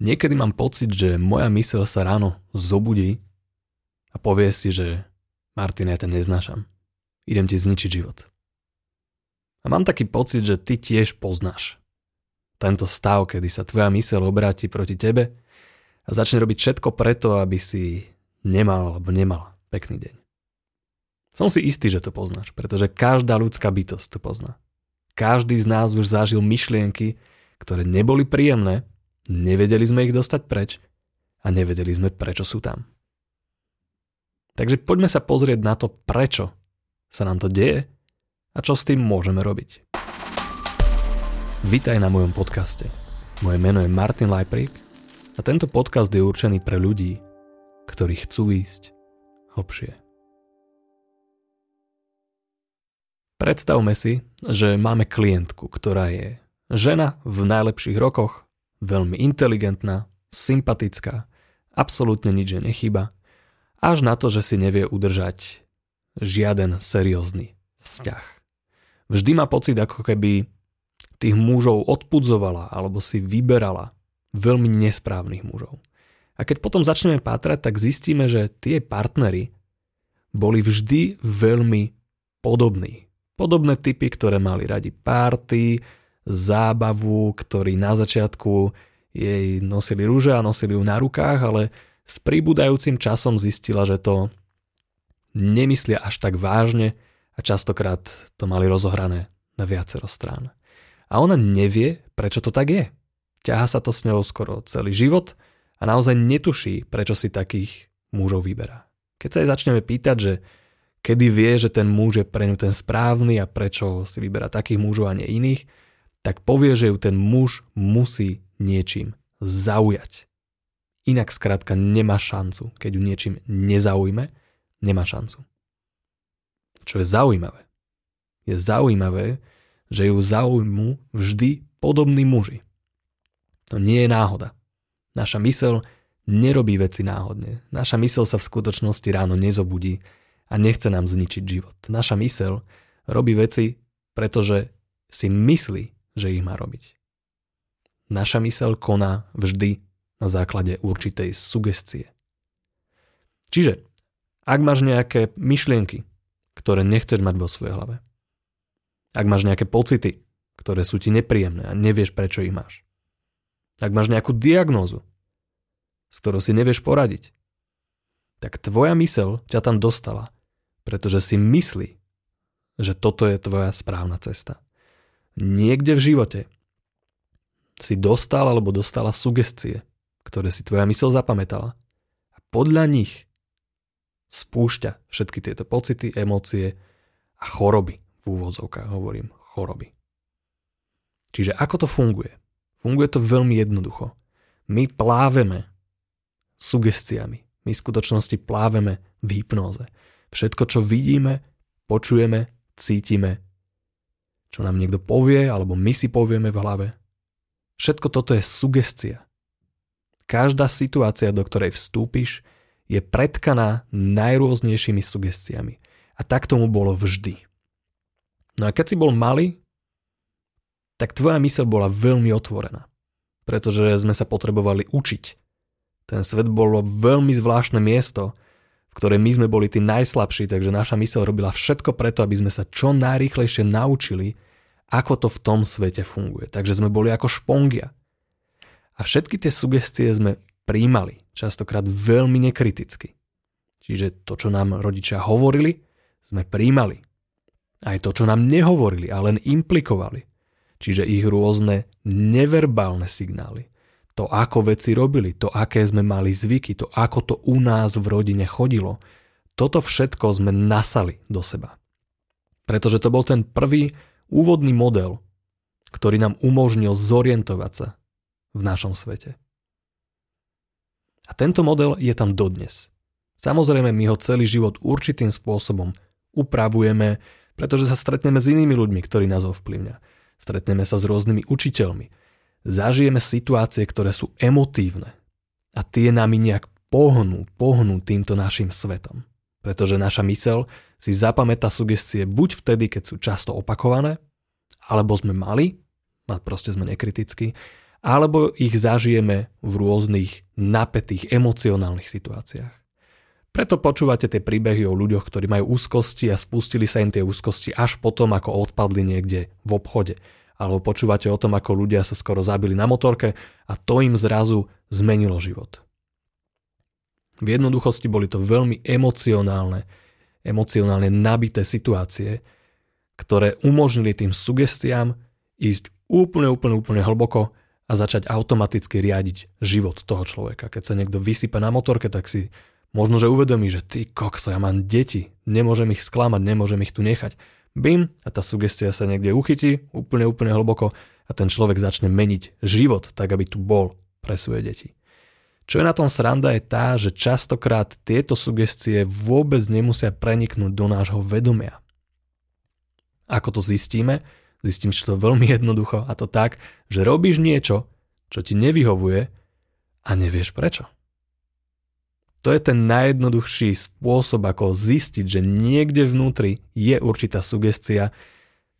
Niekedy mám pocit, že moja myseľ sa ráno zobudí a povie si, že Martin, ja ten neznášam. Idem ti zničiť život. A mám taký pocit, že ty tiež poznáš tento stav, kedy sa tvoja myseľ obráti proti tebe a začne robiť všetko preto, aby si nemal alebo nemala pekný deň. Som si istý, že to poznáš, pretože každá ľudská bytosť to pozná. Každý z nás už zažil myšlienky, ktoré neboli príjemné Nevedeli sme ich dostať preč a nevedeli sme, prečo sú tam. Takže poďme sa pozrieť na to, prečo sa nám to deje a čo s tým môžeme robiť. Vítaj na mojom podcaste. Moje meno je Martin Lajprík a tento podcast je určený pre ľudí, ktorí chcú ísť hlbšie. Predstavme si, že máme klientku, ktorá je žena v najlepších rokoch, veľmi inteligentná, sympatická, absolútne nič je nechyba, až na to, že si nevie udržať žiaden seriózny vzťah. Vždy má pocit, ako keby tých mužov odpudzovala alebo si vyberala veľmi nesprávnych mužov. A keď potom začneme pátrať, tak zistíme, že tie partnery boli vždy veľmi podobní. Podobné typy, ktoré mali radi párty, zábavu, ktorí na začiatku jej nosili rúže a nosili ju na rukách, ale s pribúdajúcim časom zistila, že to nemyslia až tak vážne a častokrát to mali rozohrané na viacero strán. A ona nevie, prečo to tak je. Ťaha sa to s ňou skoro celý život a naozaj netuší, prečo si takých mužov vyberá. Keď sa jej začneme pýtať, že kedy vie, že ten muž je pre ňu ten správny a prečo si vyberá takých mužov a nie iných, tak povie, že ju ten muž musí niečím zaujať. Inak skrátka nemá šancu. Keď ju niečím nezaujme, nemá šancu. Čo je zaujímavé? Je zaujímavé, že ju zaujmú vždy podobní muži. To nie je náhoda. Naša mysel nerobí veci náhodne. Naša mysel sa v skutočnosti ráno nezobudí a nechce nám zničiť život. Naša mysel robí veci, pretože si myslí, že ich má robiť. Naša mysel koná vždy na základe určitej sugestie. Čiže, ak máš nejaké myšlienky, ktoré nechceš mať vo svojej hlave, ak máš nejaké pocity, ktoré sú ti nepríjemné a nevieš, prečo ich máš, ak máš nejakú diagnózu, s ktorou si nevieš poradiť, tak tvoja mysel ťa tam dostala, pretože si myslí, že toto je tvoja správna cesta niekde v živote si dostal alebo dostala sugestie, ktoré si tvoja mysl zapamätala. A podľa nich spúšťa všetky tieto pocity, emócie a choroby. V úvodzovkách hovorím choroby. Čiže ako to funguje? Funguje to veľmi jednoducho. My pláveme sugestiami. My v skutočnosti pláveme v hypnóze. Všetko, čo vidíme, počujeme, cítime, čo nám niekto povie alebo my si povieme v hlave. Všetko toto je sugestia. Každá situácia, do ktorej vstúpiš, je predkaná najrôznejšími sugestiami. A tak tomu bolo vždy. No a keď si bol malý, tak tvoja myseľ bola veľmi otvorená. Pretože sme sa potrebovali učiť. Ten svet bolo veľmi zvláštne miesto, v ktorej my sme boli tí najslabší, takže naša mysel robila všetko preto, aby sme sa čo najrýchlejšie naučili, ako to v tom svete funguje. Takže sme boli ako špongia. A všetky tie sugestie sme príjmali, častokrát veľmi nekriticky. Čiže to, čo nám rodičia hovorili, sme príjmali. Aj to, čo nám nehovorili a len implikovali. Čiže ich rôzne neverbálne signály to, ako veci robili, to, aké sme mali zvyky, to, ako to u nás v rodine chodilo, toto všetko sme nasali do seba. Pretože to bol ten prvý úvodný model, ktorý nám umožnil zorientovať sa v našom svete. A tento model je tam dodnes. Samozrejme, my ho celý život určitým spôsobom upravujeme, pretože sa stretneme s inými ľuďmi, ktorí nás ovplyvňa. Stretneme sa s rôznymi učiteľmi, zažijeme situácie, ktoré sú emotívne a tie nami nejak pohnú, pohnú týmto našim svetom. Pretože naša mysel si zapamätá sugestie buď vtedy, keď sú často opakované, alebo sme mali, a proste sme nekritickí, alebo ich zažijeme v rôznych napätých emocionálnych situáciách. Preto počúvate tie príbehy o ľuďoch, ktorí majú úzkosti a spustili sa im tie úzkosti až potom, ako odpadli niekde v obchode. Alebo počúvate o tom, ako ľudia sa skoro zabili na motorke a to im zrazu zmenilo život. V jednoduchosti boli to veľmi emocionálne, emocionálne nabité situácie, ktoré umožnili tým sugestiám ísť úplne, úplne, úplne hlboko a začať automaticky riadiť život toho človeka. Keď sa niekto vysype na motorke, tak si Možno, že uvedomí, že ty kokso, ja mám deti, nemôžem ich sklamať, nemôžem ich tu nechať. Bim, a tá sugestia sa niekde uchytí, úplne, úplne hlboko a ten človek začne meniť život tak, aby tu bol pre svoje deti. Čo je na tom sranda je tá, že častokrát tieto sugestie vôbec nemusia preniknúť do nášho vedomia. Ako to zistíme? Zistím, že to veľmi jednoducho a to tak, že robíš niečo, čo ti nevyhovuje a nevieš prečo. To je ten najjednoduchší spôsob, ako zistiť, že niekde vnútri je určitá sugestia,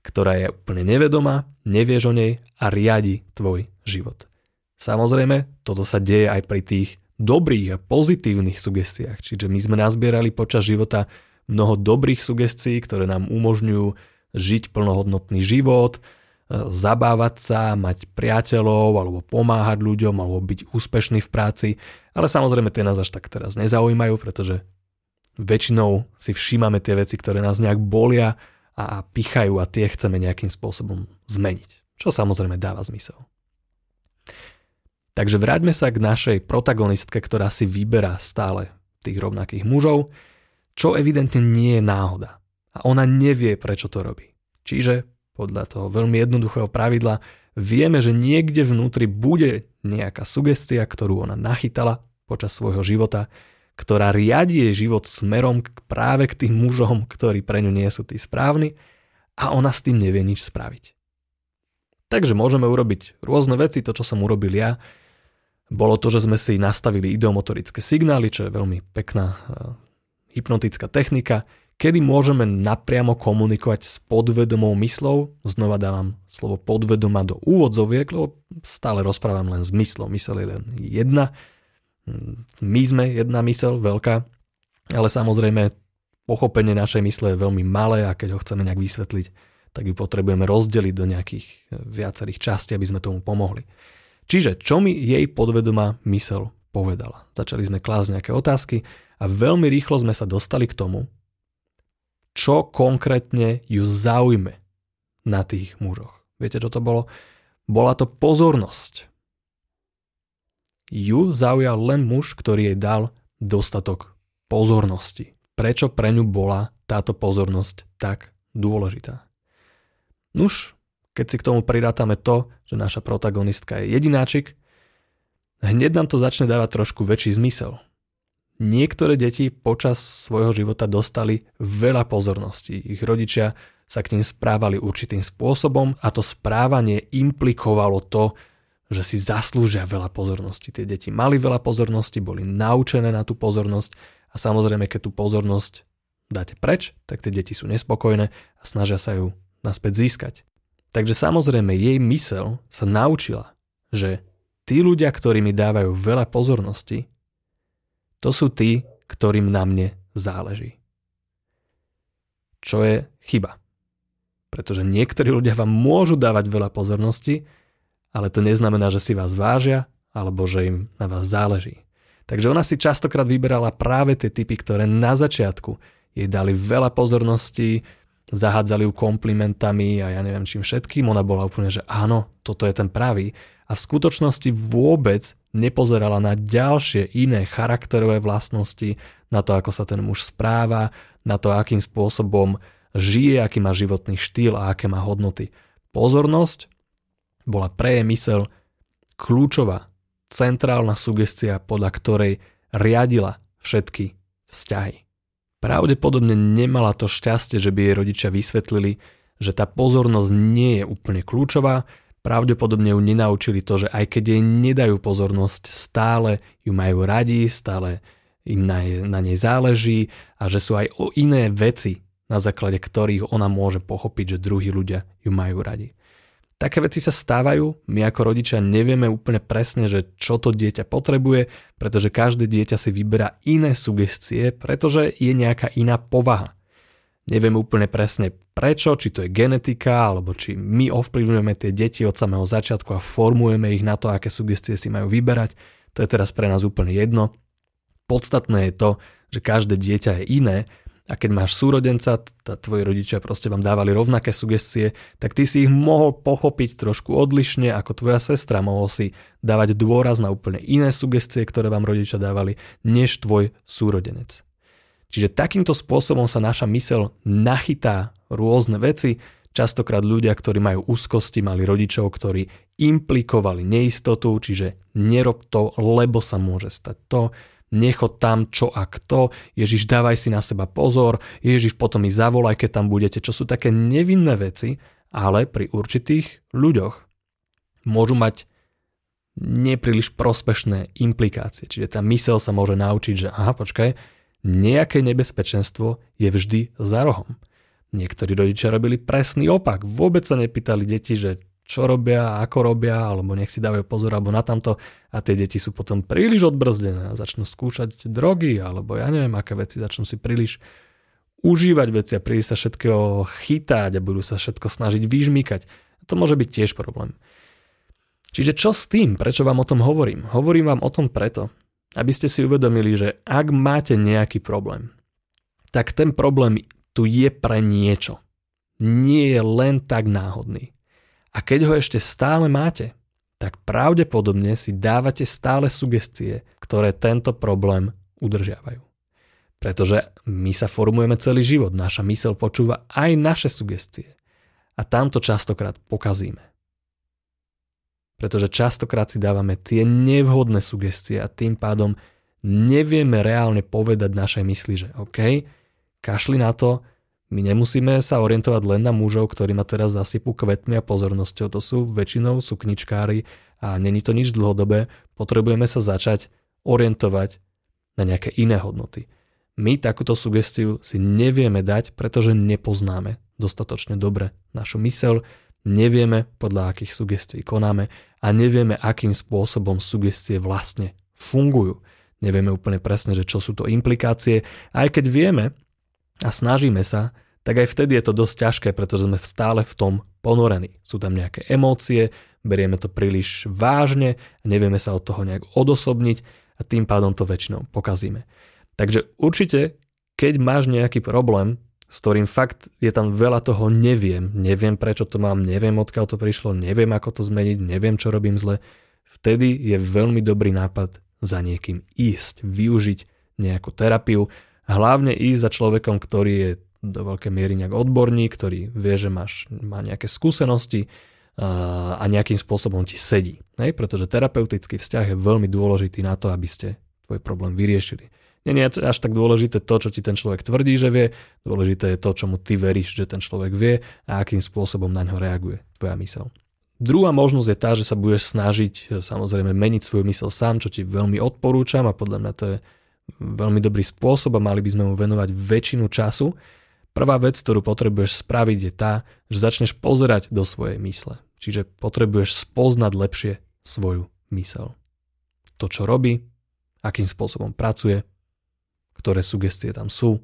ktorá je úplne nevedomá, nevieš o nej a riadi tvoj život. Samozrejme, toto sa deje aj pri tých dobrých a pozitívnych sugestiách, čiže my sme nazbierali počas života mnoho dobrých sugestií, ktoré nám umožňujú žiť plnohodnotný život, zabávať sa, mať priateľov alebo pomáhať ľuďom alebo byť úspešný v práci, ale samozrejme tie nás až tak teraz nezaujímajú, pretože väčšinou si všímame tie veci, ktoré nás nejak bolia a pichajú a tie chceme nejakým spôsobom zmeniť, čo samozrejme dáva zmysel. Takže vráťme sa k našej protagonistke, ktorá si vyberá stále tých rovnakých mužov, čo evidentne nie je náhoda. A ona nevie, prečo to robí. Čiže podľa toho veľmi jednoduchého pravidla. Vieme, že niekde vnútri bude nejaká sugestia, ktorú ona nachytala počas svojho života, ktorá riadi jej život smerom práve k tým mužom, ktorí pre ňu nie sú tí správni a ona s tým nevie nič spraviť. Takže môžeme urobiť rôzne veci, to čo som urobil ja, bolo to, že sme si nastavili ideomotorické signály, čo je veľmi pekná uh, hypnotická technika, kedy môžeme napriamo komunikovať s podvedomou myslou. Znova dávam slovo podvedoma do úvodzoviek, lebo stále rozprávam len s myslou. Mysel je len jedna. My sme jedna mysel, veľká, ale samozrejme pochopenie našej mysle je veľmi malé a keď ho chceme nejak vysvetliť, tak ju potrebujeme rozdeliť do nejakých viacerých častí, aby sme tomu pomohli. Čiže čo mi jej podvedomá mysel povedala? Začali sme klásť nejaké otázky a veľmi rýchlo sme sa dostali k tomu, čo konkrétne ju zaujme na tých mužoch. Viete, čo to bolo? Bola to pozornosť. Ju zaujal len muž, ktorý jej dal dostatok pozornosti. Prečo pre ňu bola táto pozornosť tak dôležitá? Nuž, keď si k tomu prirátame to, že naša protagonistka je jedináčik, hneď nám to začne dávať trošku väčší zmysel. Niektoré deti počas svojho života dostali veľa pozorností. Ich rodičia sa k ním správali určitým spôsobom a to správanie implikovalo to, že si zaslúžia veľa pozornosti. Tie deti mali veľa pozornosti, boli naučené na tú pozornosť a samozrejme, keď tú pozornosť dáte preč, tak tie deti sú nespokojné a snažia sa ju naspäť získať. Takže samozrejme jej mysel sa naučila, že tí ľudia, ktorí mi dávajú veľa pozornosti, to sú tí, ktorým na mne záleží. Čo je chyba. Pretože niektorí ľudia vám môžu dávať veľa pozornosti, ale to neznamená, že si vás vážia alebo že im na vás záleží. Takže ona si častokrát vyberala práve tie typy, ktoré na začiatku jej dali veľa pozorností, zahádzali ju komplimentami a ja neviem čím všetkým. Ona bola úplne, že áno, toto je ten pravý. A v skutočnosti vôbec nepozerala na ďalšie iné charakterové vlastnosti, na to, ako sa ten muž správa, na to, akým spôsobom žije, aký má životný štýl a aké má hodnoty. Pozornosť bola pre jej mysel kľúčová, centrálna sugestia, podľa ktorej riadila všetky vzťahy. Pravdepodobne nemala to šťastie, že by jej rodičia vysvetlili, že tá pozornosť nie je úplne kľúčová, pravdepodobne ju nenaučili to, že aj keď jej nedajú pozornosť, stále ju majú radi, stále im na, na nej záleží a že sú aj o iné veci, na základe ktorých ona môže pochopiť, že druhí ľudia ju majú radi. Také veci sa stávajú, my ako rodičia nevieme úplne presne, že čo to dieťa potrebuje, pretože každé dieťa si vyberá iné sugestie, pretože je nejaká iná povaha. Nevieme úplne presne prečo, či to je genetika, alebo či my ovplyvňujeme tie deti od samého začiatku a formujeme ich na to, aké sugestie si majú vyberať. To je teraz pre nás úplne jedno. Podstatné je to, že každé dieťa je iné a keď máš súrodenca, tá, tvoji rodičia proste vám dávali rovnaké sugestie, tak ty si ich mohol pochopiť trošku odlišne ako tvoja sestra. Mohol si dávať dôraz na úplne iné sugestie, ktoré vám rodičia dávali, než tvoj súrodenec. Čiže takýmto spôsobom sa naša mysel nachytá rôzne veci. Častokrát ľudia, ktorí majú úzkosti, mali rodičov, ktorí implikovali neistotu, čiže nerob to, lebo sa môže stať to nechod tam čo a kto, Ježiš dávaj si na seba pozor, Ježiš potom mi zavolaj, keď tam budete, čo sú také nevinné veci, ale pri určitých ľuďoch môžu mať nepríliš prospešné implikácie. Čiže tá mysel sa môže naučiť, že aha, počkaj, nejaké nebezpečenstvo je vždy za rohom. Niektorí rodičia robili presný opak. Vôbec sa nepýtali deti, že čo robia, ako robia, alebo nech si dávajú pozor alebo na tamto a tie deti sú potom príliš odbrzdené a začnú skúšať drogy alebo ja neviem aké veci, začnú si príliš užívať veci a príliš sa všetkého chytať a budú sa všetko snažiť vyžmýkať. To môže byť tiež problém. Čiže čo s tým? Prečo vám o tom hovorím? Hovorím vám o tom preto, aby ste si uvedomili, že ak máte nejaký problém, tak ten problém tu je pre niečo. Nie je len tak náhodný. A keď ho ešte stále máte, tak pravdepodobne si dávate stále sugestie, ktoré tento problém udržiavajú. Pretože my sa formujeme celý život, naša mysel počúva aj naše sugestie. A tamto častokrát pokazíme. Pretože častokrát si dávame tie nevhodné sugestie a tým pádom nevieme reálne povedať našej mysli, že OK, kašli na to, my nemusíme sa orientovať len na mužov, ktorí ma teraz zasypú kvetmi a pozornosťou. To sú väčšinou sukničkári a není to nič dlhodobé. Potrebujeme sa začať orientovať na nejaké iné hodnoty. My takúto sugestiu si nevieme dať, pretože nepoznáme dostatočne dobre našu mysel, nevieme podľa akých sugestií konáme a nevieme akým spôsobom sugestie vlastne fungujú. Nevieme úplne presne, že čo sú to implikácie, aj keď vieme, a snažíme sa, tak aj vtedy je to dosť ťažké, pretože sme stále v tom ponorení. Sú tam nejaké emócie, berieme to príliš vážne nevieme sa od toho nejak odosobniť a tým pádom to väčšinou pokazíme. Takže určite, keď máš nejaký problém, s ktorým fakt je tam veľa toho neviem, neviem prečo to mám, neviem odkiaľ to prišlo, neviem ako to zmeniť, neviem čo robím zle, vtedy je veľmi dobrý nápad za niekým ísť, využiť nejakú terapiu, hlavne ísť za človekom, ktorý je do veľkej miery nejak odborník, ktorý vie, že máš, má nejaké skúsenosti a nejakým spôsobom ti sedí. Hej? Pretože terapeutický vzťah je veľmi dôležitý na to, aby ste tvoj problém vyriešili. Nie je až tak dôležité to, čo ti ten človek tvrdí, že vie, dôležité je to, čomu ty veríš, že ten človek vie a akým spôsobom na ňo reaguje tvoja mysel. Druhá možnosť je tá, že sa budeš snažiť samozrejme meniť svoju mysel sám, čo ti veľmi odporúčam a podľa mňa to je veľmi dobrý spôsob a mali by sme mu venovať väčšinu času. Prvá vec, ktorú potrebuješ spraviť je tá, že začneš pozerať do svojej mysle. Čiže potrebuješ spoznať lepšie svoju mysel. To, čo robí, akým spôsobom pracuje, ktoré sugestie tam sú,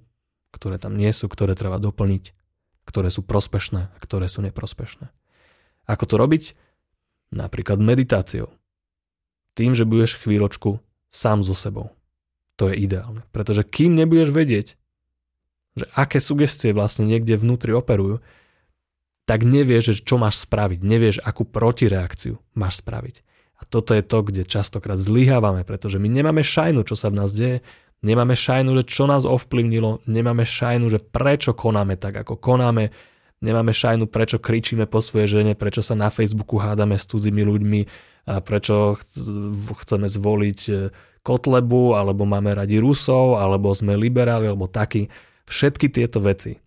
ktoré tam nie sú, ktoré treba doplniť, ktoré sú prospešné a ktoré sú neprospešné. Ako to robiť? Napríklad meditáciou. Tým, že budeš chvíľočku sám so sebou to je ideálne. Pretože kým nebudeš vedieť, že aké sugestie vlastne niekde vnútri operujú, tak nevieš, čo máš spraviť, nevieš, akú protireakciu máš spraviť. A toto je to, kde častokrát zlyhávame, pretože my nemáme šajnu, čo sa v nás deje, nemáme šajnu, že čo nás ovplyvnilo, nemáme šajnu, že prečo konáme tak, ako konáme, nemáme šajnu, prečo kričíme po svojej žene, prečo sa na Facebooku hádame s cudzími ľuďmi, a prečo chceme zvoliť Kotlebu, alebo máme radi Rusov, alebo sme liberáli, alebo takí. Všetky tieto veci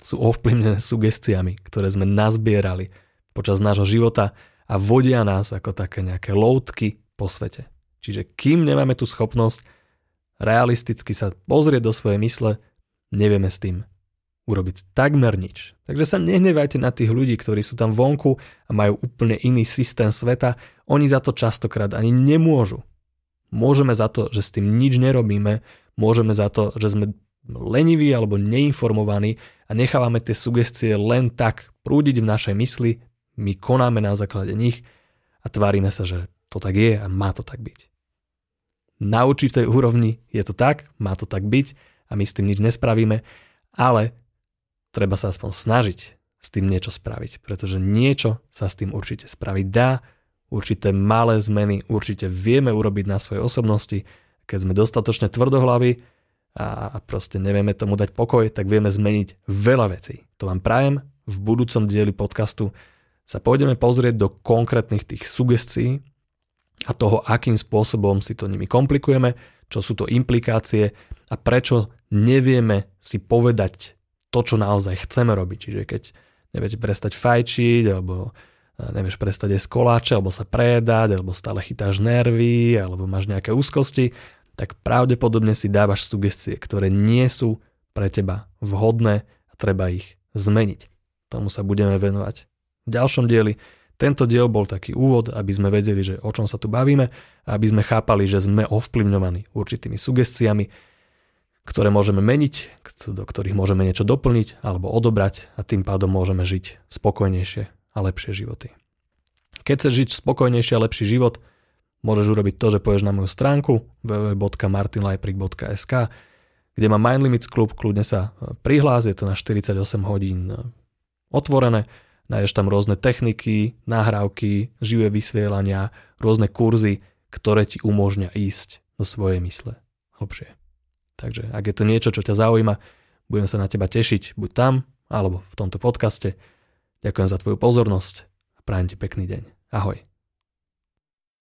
sú ovplyvnené sugestiami, ktoré sme nazbierali počas nášho života a vodia nás ako také nejaké loutky po svete. Čiže kým nemáme tú schopnosť realisticky sa pozrieť do svojej mysle, nevieme s tým urobiť takmer nič. Takže sa nehnevajte na tých ľudí, ktorí sú tam vonku a majú úplne iný systém sveta. Oni za to častokrát ani nemôžu. Môžeme za to, že s tým nič nerobíme, môžeme za to, že sme leniví alebo neinformovaní a nechávame tie sugestie len tak prúdiť v našej mysli, my konáme na základe nich a tvárime sa, že to tak je a má to tak byť. Na určitej úrovni je to tak, má to tak byť a my s tým nič nespravíme, ale treba sa aspoň snažiť s tým niečo spraviť, pretože niečo sa s tým určite spraviť dá, určité malé zmeny určite vieme urobiť na svojej osobnosti, keď sme dostatočne tvrdohlaví a proste nevieme tomu dať pokoj, tak vieme zmeniť veľa vecí. To vám prajem, v budúcom dieli podcastu sa pôjdeme pozrieť do konkrétnych tých sugestií a toho, akým spôsobom si to nimi komplikujeme, čo sú to implikácie a prečo nevieme si povedať to, čo naozaj chceme robiť. Čiže keď neviete prestať fajčiť, alebo nevieš prestať jesť koláče, alebo sa prejedať, alebo stále chytáš nervy, alebo máš nejaké úzkosti, tak pravdepodobne si dávaš sugestie, ktoré nie sú pre teba vhodné a treba ich zmeniť. Tomu sa budeme venovať v ďalšom dieli. Tento diel bol taký úvod, aby sme vedeli, že o čom sa tu bavíme a aby sme chápali, že sme ovplyvňovaní určitými sugestiami, ktoré môžeme meniť, do ktorých môžeme niečo doplniť alebo odobrať a tým pádom môžeme žiť spokojnejšie a lepšie životy. Keď chceš žiť spokojnejšie a lepší život, môžeš urobiť to, že pôjdeš na moju stránku www.martinlajprik.sk kde má Mind Limits Club, kľudne sa e, prihlás, je to na 48 hodín e, otvorené Nájdeš tam rôzne techniky, nahrávky, živé vysielania, rôzne kurzy, ktoré ti umožňa ísť do svojej mysle hlbšie. Takže ak je to niečo, čo ťa zaujíma, budem sa na teba tešiť buď tam, alebo v tomto podcaste. Ďakujem za tvoju pozornosť a prajem ti pekný deň. Ahoj.